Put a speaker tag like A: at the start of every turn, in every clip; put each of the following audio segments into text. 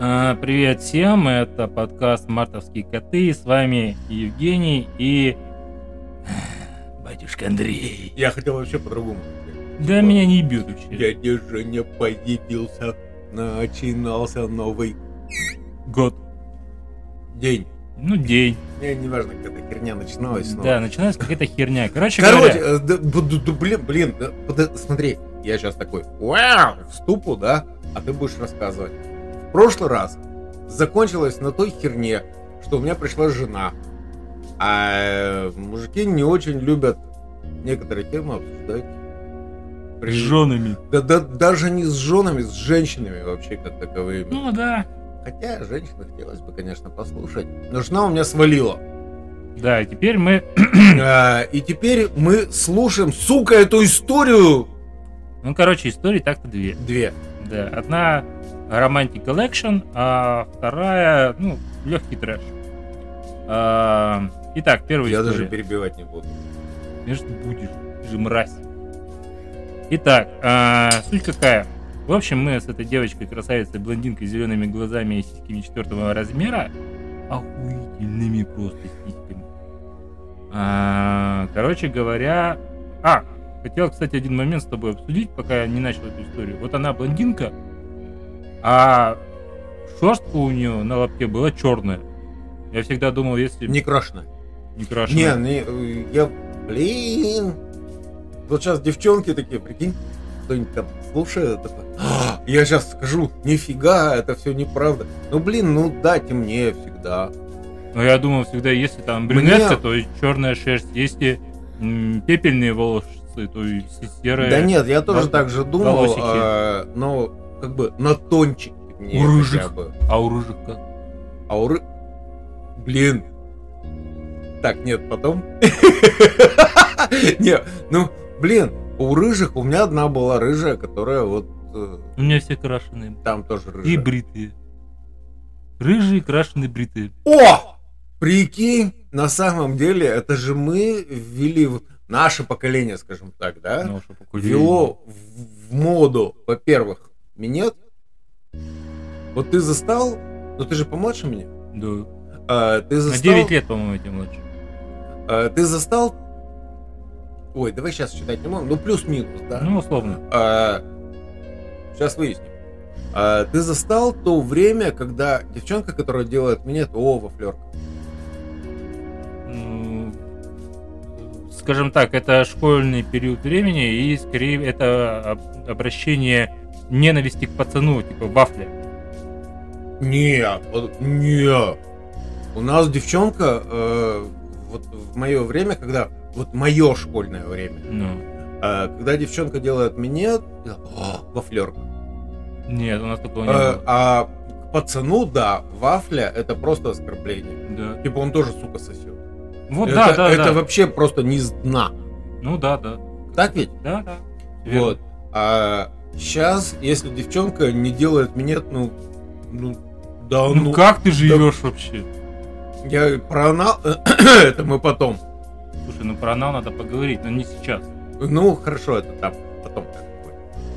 A: А, Привет всем, это подкаст «Мартовские коты», с вами Евгений и... Батюшка Андрей.
B: Я хотел вообще по-другому.
A: Да меня не бьют вообще.
B: Дядя Женя появился, начинался новый
A: Год.
B: день.
A: Ну, день.
B: Мне не важно, когда херня начиналась. но-
A: Да, начинается какая-то херня. Короче,
B: Короче,
A: говоря,
B: э, да, ду- ду- блин, блин, да, смотри, я сейчас такой, вау, вступу, да, а ты будешь рассказывать. Прошлый раз закончилось на той херне, что у меня пришла жена, а э, мужики не очень любят некоторые темы обсуждать.
A: с
B: При-
A: женами.
B: Да, да, даже не с женами, с женщинами вообще как таковыми.
A: Ну да.
B: Хотя женщин хотелось бы, конечно, послушать. Но жена у меня свалила.
A: Да, и теперь мы...
B: А, И теперь мы слушаем, сука, эту историю.
A: Ну, короче, истории так-то две.
B: Две.
A: Да, одна romantic collection, а вторая, ну, легкий трэш. А, Итак, первая
B: Я
A: история.
B: даже перебивать не буду.
A: Конечно, будешь. Ты же мразь. Итак, а, суть какая? В общем, мы с этой девочкой, красавицей, блондинкой, с зелеными глазами и сиськами четвертого размера, охуительными просто сиськами. А, короче говоря... А, хотел, кстати, один момент с тобой обсудить, пока я не начал эту историю. Вот она блондинка, а шерстка у нее на лобке была черная. Я всегда думал, если
B: Не крашено.
A: не крашеная.
B: Не, не, я, блин. Вот сейчас девчонки такие, прикинь, кто-нибудь там слушает, такой, «А, я сейчас скажу, нифига, это все неправда. Ну, блин, ну да, темнее всегда.
A: Но я думал всегда, если там брюнетка, то черная шерсть. Если м, пепельные волосы, то и серая.
B: Да нет, я тоже
A: вол-
B: так же думал,
A: волосики.
B: а, но как бы на тончик темнее
A: У рыжих.
B: бы.
A: А у рыжих как?
B: А у ры... Блин. Так, нет, потом. Не, ну, блин, у рыжих, у меня одна была рыжая, которая вот э,
A: У меня все крашеные.
B: там тоже
A: И
B: рыжая.
A: бритые. Рыжие, крашеные, бритые.
B: О! Прикинь, на самом деле, это же мы ввели в наше поколение, скажем так, да?
A: Наше поколение.
B: Ввело в, в моду, во-первых, минет. Вот ты застал, ну ты же помладше меня.
A: Да.
B: А, ты
A: На
B: застал,
A: 9 лет, по-моему, эти младше.
B: а, ты застал. Ой, давай сейчас считать не могу. Ну плюс-минус, да.
A: Ну, условно.
B: сейчас выясним. А, ты застал то время, когда девчонка, которая делает минет, о, во
A: М, Скажем так, это школьный период времени, и скорее это об- обращение ненависти к пацану, типа вафля.
B: Не, не. У нас девчонка, э, вот в мое время, когда, вот мое школьное время,
A: Ну.
B: э, когда девчонка делает минет, я, «О, вафлерка.
A: Нет, у нас такого не
B: Э,
A: было.
B: а к пацану, да, вафля это просто оскорбление.
A: Да.
B: Типа он тоже, сука, сосет.
A: Вот,
B: это,
A: да, да,
B: это
A: да.
B: вообще просто не с дна.
A: Ну да, да.
B: Так ведь?
A: Да, да. Верно.
B: Вот. А сейчас, если девчонка не делает минет, ну, ну, да,
A: Ну,
B: ну,
A: как ты живешь вообще?
B: я про анал, это мы потом.
A: Слушай, ну про анал надо поговорить, но не сейчас.
B: Ну, хорошо, это там, потом.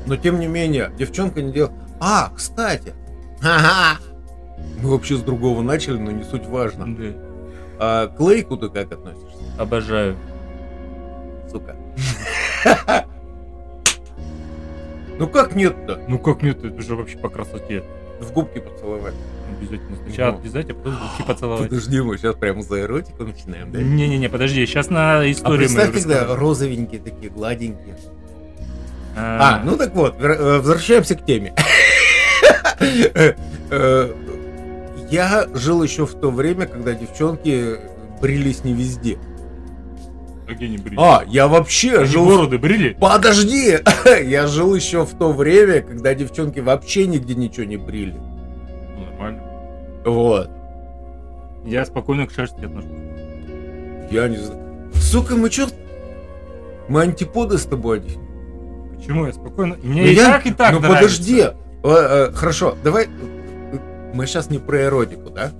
B: Но тем не менее, девчонка не делает. А, кстати, ха-ха. мы вообще с другого начали, но не суть важно.
A: Да.
B: А к лейку ты как относишься,
A: Обожаю.
B: сука? Ну как нет-то?
A: Ну как нет, это же вообще по красоте.
B: В губки поцеловать.
A: Обязательно. Сначала
B: Ну.
A: обязательно, а потом руки поцеловать.
B: Подожди, мы сейчас прямо за эротику начинаем, да?
A: Не-не-не, подожди, сейчас на
B: А
A: историю
B: представь,
A: мою
B: когда
A: расскажу.
B: розовенькие такие, гладенькие.
A: А,
B: А, ну так вот, э, возвращаемся к теме. Э, э, Я жил еще в то время, когда девчонки брились не везде.
A: А где не брили?
B: А, я вообще
A: Они
B: жил...
A: бороды брили?
B: Подожди! Я жил еще в то время, когда девчонки вообще нигде ничего не брили.
A: Ну, нормально.
B: Вот.
A: Я спокойно к шерсти отношусь.
B: Я не знаю. Сука, мы чё? Мы антиподы с тобой.
A: Почему я спокойно? Мне
B: Ну
A: и
B: я-
A: так, и так
B: Ну
A: нравится.
B: подожди. Э, э, Хорошо, давай. э, Мы сейчас не про эротику, да?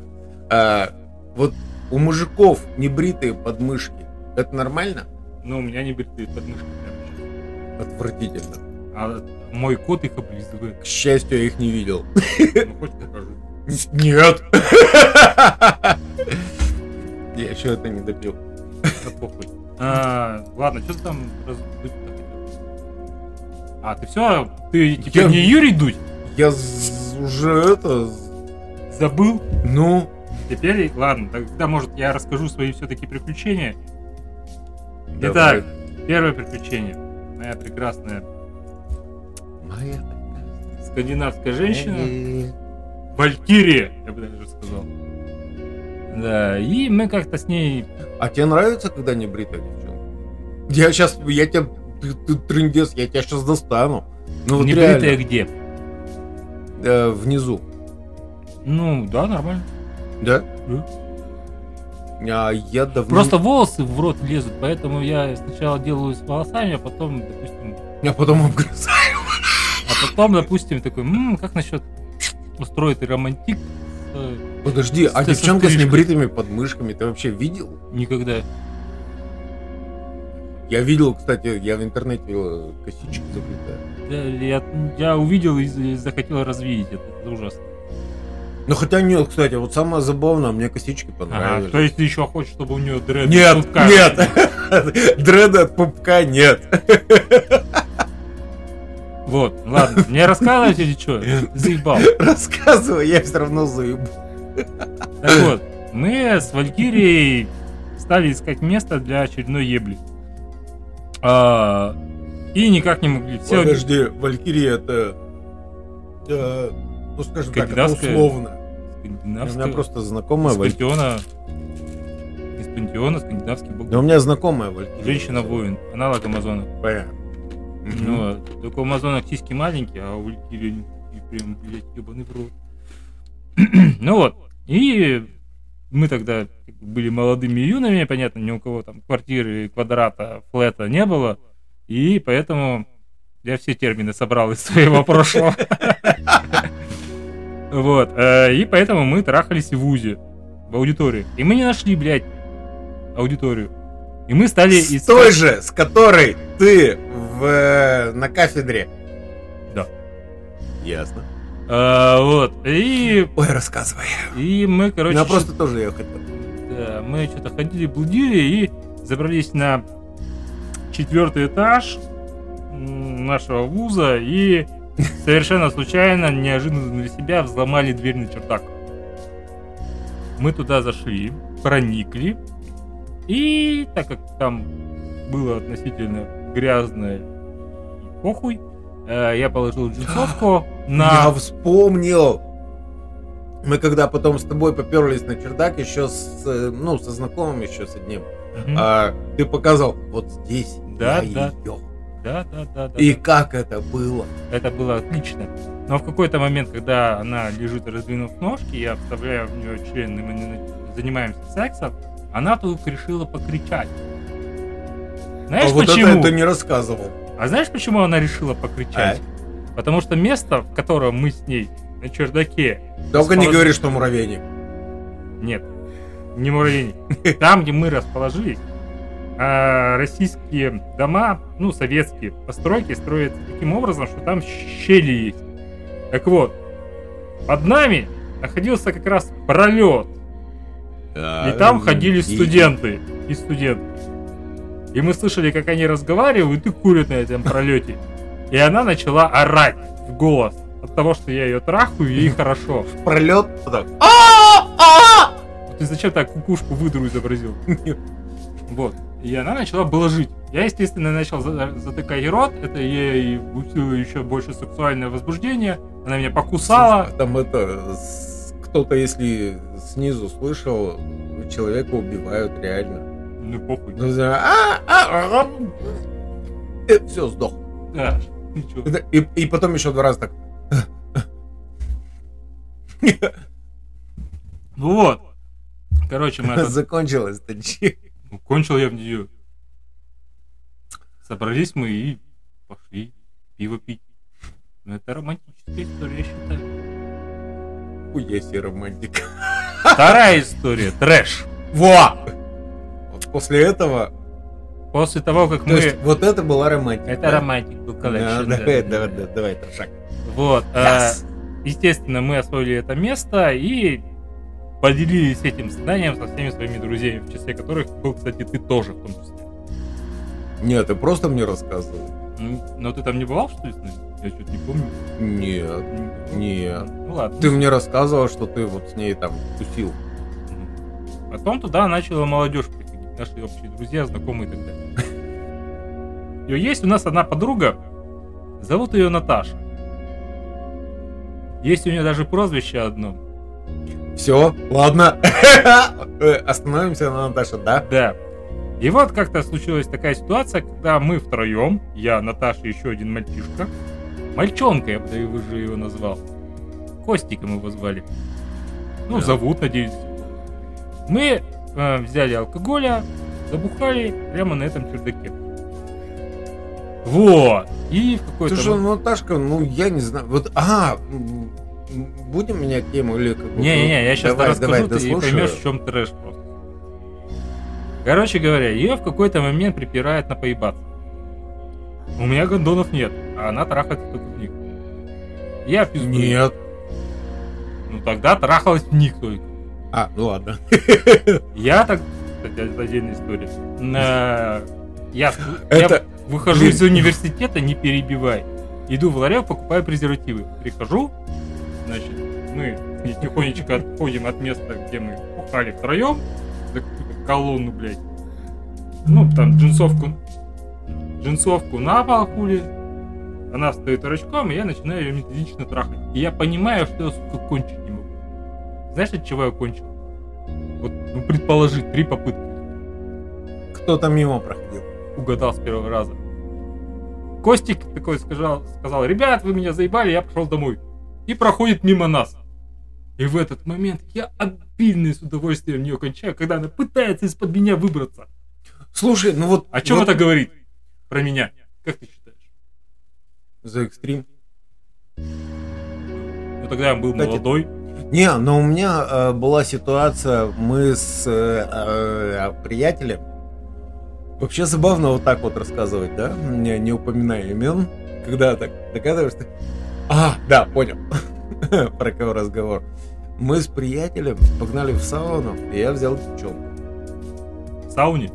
B: А, Вот у мужиков небритые подмышки. Это нормально?
A: Ну, у меня не бритые подмышки.
B: Отвратительно.
A: А мой кот их облизывает.
B: К счастью, я их не видел.
A: Ну, хоть покажу.
B: Нет. Я еще это не допил.
A: Да похуй. А, ладно, что ты там? А, ты все? Ты теперь
B: Я-
A: не Юрий Дудь?
B: Я уже это...
A: Забыл?
B: Ну,
A: Теперь, ладно, тогда, может, я расскажу свои все-таки приключения.
B: Давай.
A: Итак, первое приключение. Моя прекрасная
B: Моя
A: скандинавская женщина. Валькирия, я бы даже сказал. Да, и мы как-то с ней...
B: А тебе нравится, когда не бритая девчонка? Я сейчас, я тебя, ты, ты трындец, я тебя сейчас достану. Ну вот
A: не
B: реально,
A: бритая где?
B: э, внизу,
A: Ну, да, нормально.
B: да?
A: Да.
B: А я давно...
A: Просто волосы в рот лезут, поэтому я сначала делаю с волосами, а потом, допустим,
B: Я потом обгрызаю.
A: а потом, допустим, такой, «М, как насчет устроить романтик? Э,
B: Подожди, а
A: Ты со
B: девчонка с
A: стрижкой.
B: небритыми подмышками, ты вообще видел?
A: Никогда.
B: Я видел, кстати, я в интернете видел э, косички заплетают.
A: Я, я- я увидел и захотел развидеть это. Это ужасно.
B: Ну хотя нет, кстати, вот самое забавное, мне косички
A: Ага,
B: понравились.
A: то есть ты еще хочешь, чтобы у нее дреды
B: Нет,
A: с пупка?
B: нет, дреды от пупка нет.
A: Вот, ладно. Мне рассказывать или что? Заебал.
B: Рассказывай, я все равно заебу.
A: Так вот, мы с Валькирией стали искать место для очередной ебли. А, и никак не могли. Все
B: Подожди, Валькирия это, э, ну скажем так, это
A: Скандинавская?
B: У меня просто знакомая
A: из пантеона. Из пантеона скандинавский бог.
B: Да у меня знакомая Валькирия.
A: Женщина-воин, аналог Амазона.
B: Понятно.
A: Ну, вот. только у Амазонок сиськи маленькие, а у Валькирии и прям, блядь, ебаный в рот. ну вот. И мы тогда были молодыми юнами, понятно, ни у кого там квартиры, квадрата, флета не было. И поэтому я все термины собрал из своего прошлого. Вот. э, И поэтому мы трахались в ВУЗе, в аудитории. И мы не нашли, блядь, аудиторию. И мы стали
B: С
A: искать...
B: той же, с которой ты в, э, на кафедре.
A: Да.
B: Ясно.
A: А, вот. И,
B: Ой, рассказывай.
A: и мы, короче,
B: Я просто тоже ехать.
A: да, мы что-то ходили, блудили и забрались на четвертый этаж нашего вуза и совершенно случайно, неожиданно для себя взломали дверь на чердак. Мы туда зашли, проникли, и так как там было относительно грязно и похуй, э, я положил джинсовку
B: Я
A: на...
B: вспомнил. Мы когда потом с тобой поперлись на чердак еще с, э, ну, со знакомым еще с одним,
A: Мгм.
B: а, ты показал вот здесь
A: Да,
B: я
A: да.
B: её.
A: Да, да, да, да.
B: И
A: да.
B: как это было?
A: Это было отлично. Но в какой-то момент, когда она лежит, раздвинув ножки, я вставляю в нее член, и мы занимаемся сексом, она тут решила покричать. Знаешь
B: а вот
A: почему?
B: это ты не рассказывал.
A: А знаешь, почему она решила покричать? Потому что место, в котором мы с ней на чердаке,
B: не
A: Располож-
B: говори, что муравейник.
A: нет, не муравейник, там, где мы расположились, а, российские дома, ну, советские постройки строятся таким образом, что там щели есть. Так вот, под нами находился как раз пролет, и там ходили студенты и студенты. И мы слышали, как они разговаривают и курят на этом пролете. И она начала орать в голос от того, что я ее трахаю, и ей хорошо.
B: Пролет. вот так. А, а!
A: Ты зачем так кукушку выдру изобразил? Вот. И она начала блажить. Я, естественно, начал за- затыкать рот. Это ей усилило еще больше сексуальное возбуждение. Она меня покусала.
B: Там это кто-то, если снизу слышал, человека убивают реально.
A: Ну, похуй.
B: Ну, а, а, а, все, сдох.
A: Да, ничего.
B: И, и потом еще два раза так.
A: Ну вот. Короче, мы это...
B: Закончилось-то
A: Кончил я в нее. Собрались мы и пошли пиво пить. Ну, это романтическая история, я считаю.
B: Хуя себе романтика.
A: Вторая история. Трэш.
B: Во! Вот после этого,
A: После того, как
B: то
A: мы...
B: есть вот это была романтика.
A: Это романтик был
B: Да,
A: collection.
B: давай, давай, давай, давай, трешак.
A: Вот. э,
B: Yes.
A: естественно, мы освоили это место и поделились этим зданием со всеми своими друзьями, в числе которых был, кстати, ты тоже в том числе.
B: Нет, ты просто мне рассказывал.
A: Ну, Но ты там не бывал, что ли, с нами? Я что-то не помню.
B: Нет, нет.
A: Ну ладно.
B: Ты мне рассказывал, что ты вот с ней там тусил.
A: Потом туда начала молодежь приходить, наши общие друзья, знакомые и так далее. И есть у нас одна подруга, зовут ее Наташа. Есть у нее даже прозвище одно.
B: Все, ладно. Э, Остановимся на Наташе, да?
A: Да. И вот как-то случилась такая ситуация, когда мы втроем, я, Наташа еще один мальчишка, мальчонка, я бы даже его назвал, Костиком его звали. Ну,
B: Да.
A: зовут, надеюсь. Мы э, взяли алкоголя, забухали прямо на этом чердаке. Вот. И в какой-то...
B: Слушай,
A: мо-
B: ну, Наташка, ну я не знаю. Вот, а, будем менять тему или как
A: Не-не-не, я сейчас
B: Давай,
A: расскажу,
B: давай,
A: ты
B: дослушаю.
A: поймешь, в чем трэш просто. Короче говоря, ее в какой-то момент припирает на поебаться. У меня гондонов нет, а она только в них. Я пиздую.
B: Нет.
A: Ну тогда трахалась в них только.
B: А, ну ладно.
A: Я так... Кстати, это отдельная история. На- Я,
B: Это-
A: я выхожу
B: блин.
A: из университета, не перебивай. Иду в ларек, покупаю презервативы. Прихожу, значит, мы тихонечко отходим от места, где мы бухали втроем, за какую-то колонну, блядь. Ну, там джинсовку, джинсовку на пол хули. Она встает рачком, и я начинаю ее методично трахать. И я понимаю, что я, сука, кончить не могу. Знаешь, от чего я кончил? Вот, ну, предположить, три попытки.
B: Кто-то мимо проходил.
A: Угадал с первого раза. Костик такой сказал, сказал, ребят, вы меня заебали, я пошел домой. И проходит мимо нас. И в этот момент я обильно с удовольствием нее кончаю, когда она пытается из-под меня выбраться.
B: Слушай, ну вот...
A: О чем
B: вот
A: это говорит про меня? Как ты считаешь?
B: За экстрим.
A: Ну тогда я был
B: Кстати,
A: молодой.
B: Не, но у меня э, была ситуация, мы с э, э, приятелем, вообще забавно вот так вот рассказывать, да, не, не упоминая имен, когда так догадываешься, а, да, понял, про кого разговор. Мы с приятелем погнали в сауну, и я взял девчонку.
A: В сауне.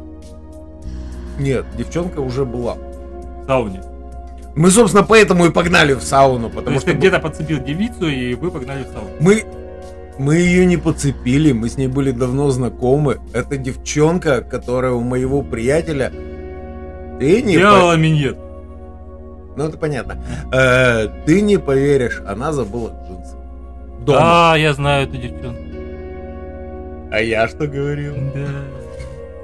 B: Нет, девчонка уже была.
A: В сауне.
B: Мы, собственно, поэтому и погнали в сауну,
A: То
B: потому
A: есть
B: что
A: ты где-то подцепил девицу, и вы погнали в сауну.
B: мы мы ее не подцепили, мы с ней были давно знакомы. Это девчонка, которая у моего приятеля. Ты не
A: Делала миньет.
B: Ну это понятно. Э, ты не поверишь, она забыла джинсы. Дома.
A: Да, я знаю эту девчонку.
B: А я что говорил?
A: Да.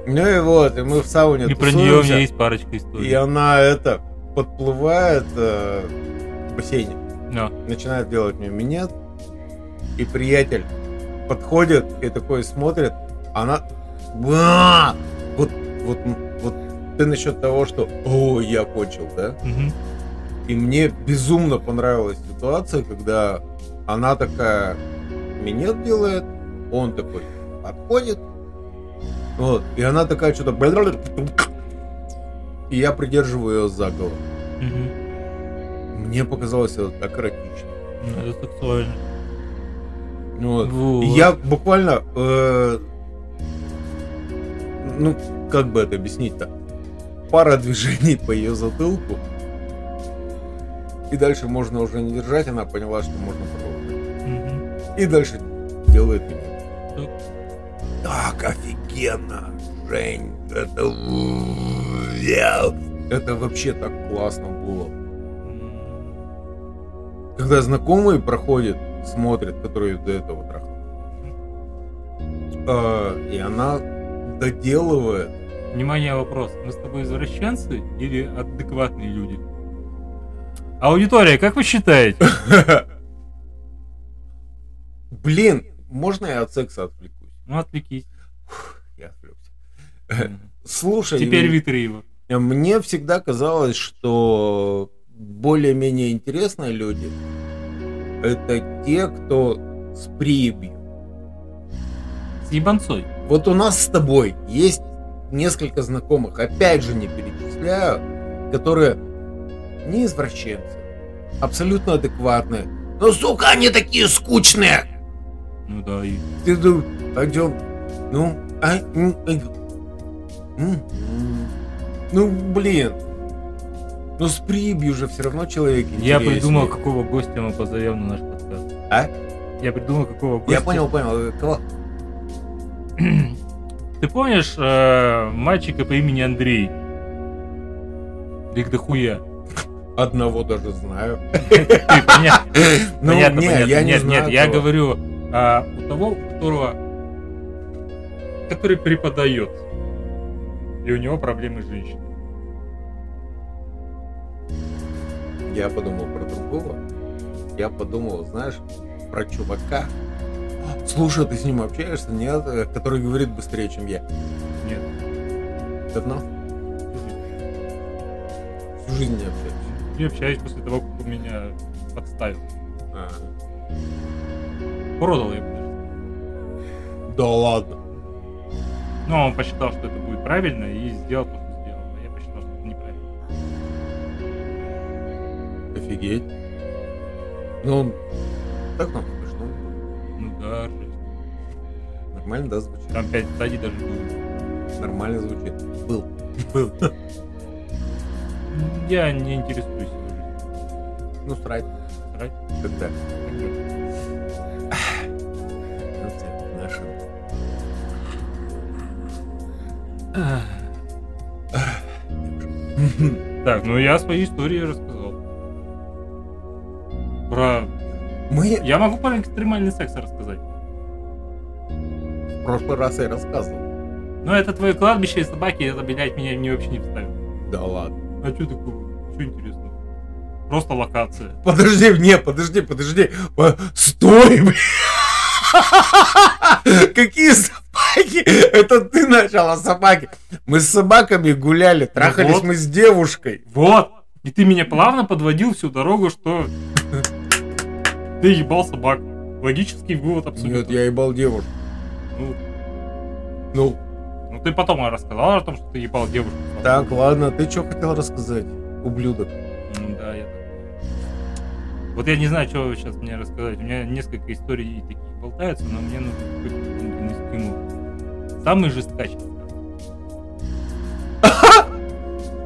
B: Ну и вот, и мы в сауне
A: И про нее у меня есть парочка историй.
B: И она это подплывает э, в бассейне.
A: Да.
B: начинает делать мне минет, и приятель подходит и такой смотрит, она... Ба! Вот, вот, вот ты насчет того, что «О, я кончил», да?
A: Мгм.
B: И мне безумно понравилась ситуация, когда она такая минет делает, он такой подходит, вот, и она такая что-то... И я придерживаю ее за голову.
A: Мгм.
B: Мне показалось это так эротично.
A: Ну, Это сексуально.
B: Вот.
A: Вот.
B: И Я буквально, э, ну, как бы это объяснить-то? Пара движений по ее затылку. И дальше можно уже не держать, она поняла, что можно продолжить.
A: Мгм.
B: И дальше делает меня.
A: Так.
B: Так офигенно, Жень, это... Это вообще так классно было. Когда знакомые проходят, смотрят, которые до этого трахал. А, и она доделывает.
A: Внимание, вопрос. Мы с тобой извращенцы или адекватные люди? Аудитория, как вы считаете?
B: Блин, можно я от секса отвлекусь?
A: Ну, отвлекись.
B: Я отвлекся. Слушай,
A: Теперь вытри его.
B: мне всегда казалось, что более-менее интересные люди это те, кто с приебью.
A: С ебанцой.
B: Вот у нас с тобой есть несколько знакомых, опять же не перечисляю, которые не извращенцы, абсолютно адекватные, Ну, сука, они такие скучные.
A: Ну да, и...
B: Ты думаешь, чё? Ну, а, ну, блин. Ну, с прибью же все равно человек
A: Я
B: интереснее.
A: придумал, какого гостя мы позовем на наш подкаст.
B: А?
A: Я придумал, какого гостя.
B: Я понял, понял. Кого?
A: Ты помнишь э, мальчика по имени Андрей? Их дохуя.
B: Одного даже знаю.
A: Понятно.
B: Ну,
A: понятно, нет, нет, я говорю а, у того, которого, который преподает, и у него проблемы с женщиной.
B: Я подумал про другого. Я подумал, знаешь, про чувака. Слушай, ты с ним общаешься, нет? Э, Который говорит быстрее, чем я.
A: Нет.
B: Давно? Всю жизнь не общаюсь.
A: Не общаюсь после того, как он меня подставил.
B: А,
A: Продал я даже.
B: Да ладно.
A: Но он посчитал, что это будет правильно, и сделал то, что сделал. А я посчитал, что это неправильно.
B: Офигеть. Ну, он так нам смешно.
A: Ну да, жесть.
B: Нормально, да, звучит?
A: Там 5 стадий даже было.
B: Нормально звучит. Был.
A: Был. Я не интересуюсь.
B: Ну, срать.
A: Срать?
B: Когда?
A: Так, ну я свои истории рассказал. Про...
B: Мы
A: Я могу про экстремальный секс рассказать.
B: в прошлый раз я рассказывал.
A: Но это твое кладбище и собаки, это, блядь, меня не вообще не вставило.
B: Да ладно.
A: А что такого? Что интересного? Просто локация.
B: Подожди, не, подожди, подожди. По- Стой, блин. Какие собаки? Это ты начала собаки. Мы с собаками гуляли, трахались
A: вот.
B: мы с девушкой.
A: Вот! И ты меня плавно подводил всю дорогу, что ты ебал собак. Логический вывод абсолютно.
B: Нет, я ебал девушку.
A: Ну,
B: Ну,
A: ну ты потом рассказал о том, что ты ебал девушку.
B: так, ладно, ты что хотел рассказать, ублюдок?
A: Да, я так понял. Вот я не знаю, что сейчас мне рассказать. У меня несколько историй таких болтаются, но мне нужен какой-то стимул. Самый жесткачий.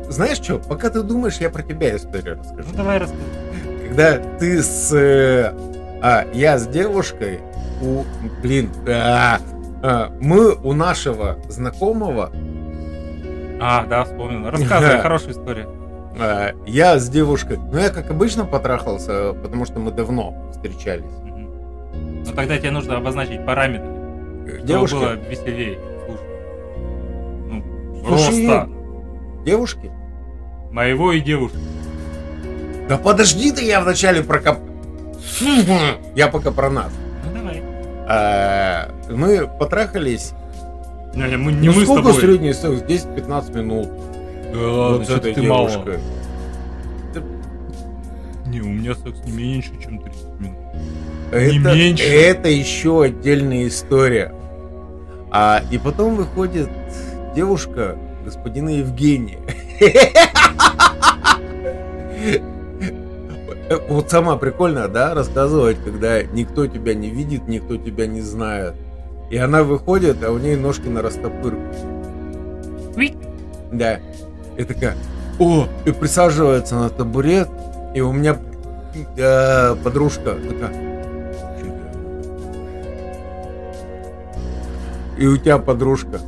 B: Знаешь что, пока ты думаешь, я про тебя историю расскажу.
A: Ну давай расскажи.
B: Когда ты с... э, а, я с девушкой у... Блин, а, мы у нашего знакомого
A: А, да, вспомнил. Рассказывай, хорошая история.
B: А, Я с девушкой, ну я как обычно потрахался, потому что мы давно встречались.
A: Но тогда тебе нужно обозначить параметры. Чтобы
B: Девушки,
A: было веселее. Слушай. Ну,
B: Слушай,
A: роста
B: девушки.
A: моего и девушки.
B: Да подожди ты, я вначале про Я пока про нас. А, Мы потрахались.
A: Не, не, мы, не
B: ну
A: мы с
B: сколько
A: тобой.
B: средний секс? 10-15 минут.
A: Да
B: вот с этой
A: ты мало.
B: девушкой.
A: Не, у меня секс не меньше, чем 30 минут.
B: Это,
A: меньше.
B: это еще отдельная история. А, и потом выходит девушка господина Евгения. Вот сама прикольно, да, рассказывать, когда никто тебя не видит, никто тебя не знает. И она выходит, а у нее ножки на растопырку. Да. И такая, о, и присаживается на табурет, и у меня э, подружка такая, и у тебя подружка.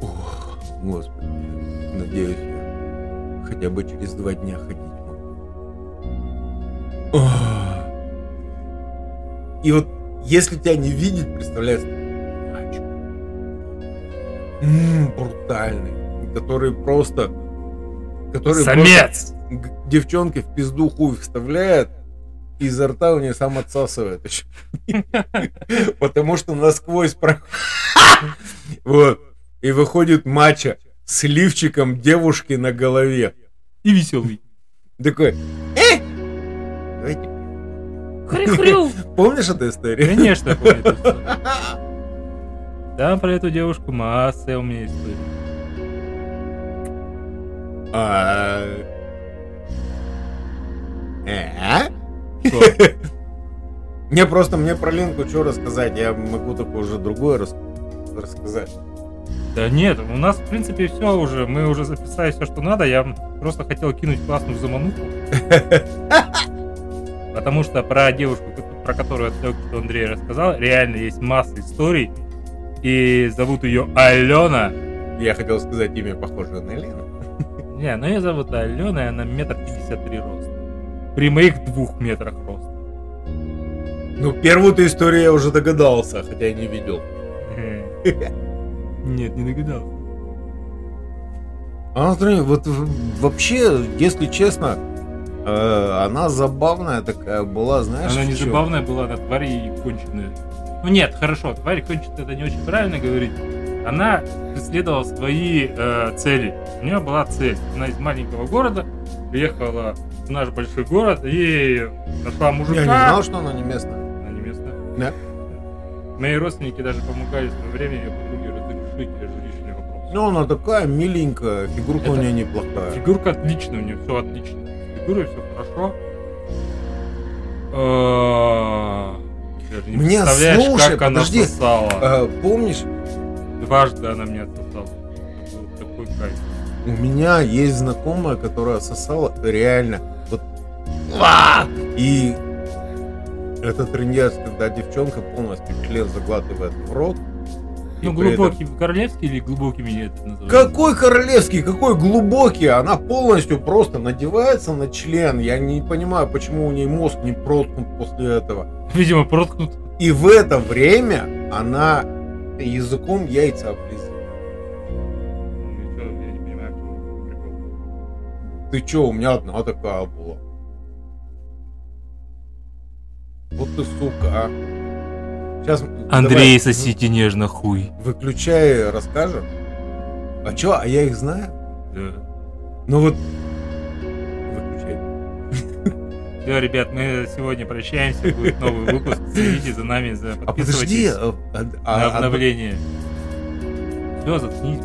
B: Ох, господи, надеюсь, я хотя бы через два дня ходить. И вот если тебя не видит, представляешь, брутальный, который просто, который просто
A: Самец!
B: г- девчонке в пизду хуй вставляет, и изо рта у нее сам отсасывает еще. Потому что насквозь проходит. Вот. И выходит мача с лифчиком девушки на голове.
A: И веселый.
B: Такой, «Э, давайте».
A: Хрю-хрю.
B: Помнишь эту историю?
A: Конечно, я помню эту историю. Да, про эту девушку масса у меня историй.
B: А, э?
A: Что?
B: Не, просто мне про Ленку что рассказать? Я могу только уже другое рас- рассказать.
A: Да нет, у нас, в принципе, все уже. Мы уже записали все, что надо. Я просто хотел кинуть классную замануху. Потому что про девушку, про которую только что Андрей рассказал, реально есть масса историй. И зовут ее Алена.
B: Я хотел сказать имя, похожее на Лену.
A: Не, ну ее зовут Алена, и она метр пятьдесят три роста. При моих двух метрах роста.
B: Ну, первую-то историю я уже догадался, хотя и не видел.
A: Нет, не догадался.
B: А вот вообще, если честно, э, она забавная такая была, знаешь,
A: Она не
B: чём?
A: забавная была, она тварь и конченая. Ну нет, хорошо, тварь конченая, это не очень правильно говорить. Она преследовала свои э, цели. У нее была цель. Она из маленького города приехала в наш большой город и нашла мужика.
B: Я не знал, что она не местная.
A: Она не местная.
B: Да.
A: Мои родственники даже помогали в свое время ее подруге разрешить жилищный вопрос.
B: Ну, она такая миленькая, фигурка у
A: Это-
B: нее неплохая.
A: Фигурка отличная, у нее все отлично. Фигурой все хорошо. А, даже не
B: Мне,
A: представляешь,
B: слушай,
A: как она
B: подожди.
A: сосала.
B: А, помнишь,
A: Дважды она меня был такой кайф.
B: у меня есть знакомая, которая сосала реально вот «Ва!» и это трендец, когда девчонка полностью член заглатывает в рот. И
A: Ну,
B: при этом-
A: глубокий королевский или глубокий меня это называют?
B: Какой королевский, какой глубокий, она полностью просто надевается на член. Я не понимаю, почему у нее мозг не проткнут после этого.
A: Видимо, проткнут.
B: И в это время она языком яйца облизывает.
A: Чё, я не понимаю, в чём прикол.
B: Ты чё, у меня одна такая была. Вот ты сука, а. Сейчас
A: Андрей, сосите нежно хуй.
B: выключай, расскажем. А чё, а я их знаю?
A: Да.
B: Ну вот выключай.
A: Все, ребят, мы сегодня прощаемся. Будет новый выпуск. Следите за нами, за
B: А подожди,
A: подписывайтесь
B: а, а-
A: на
B: а-
A: обновление. Все, заткнись.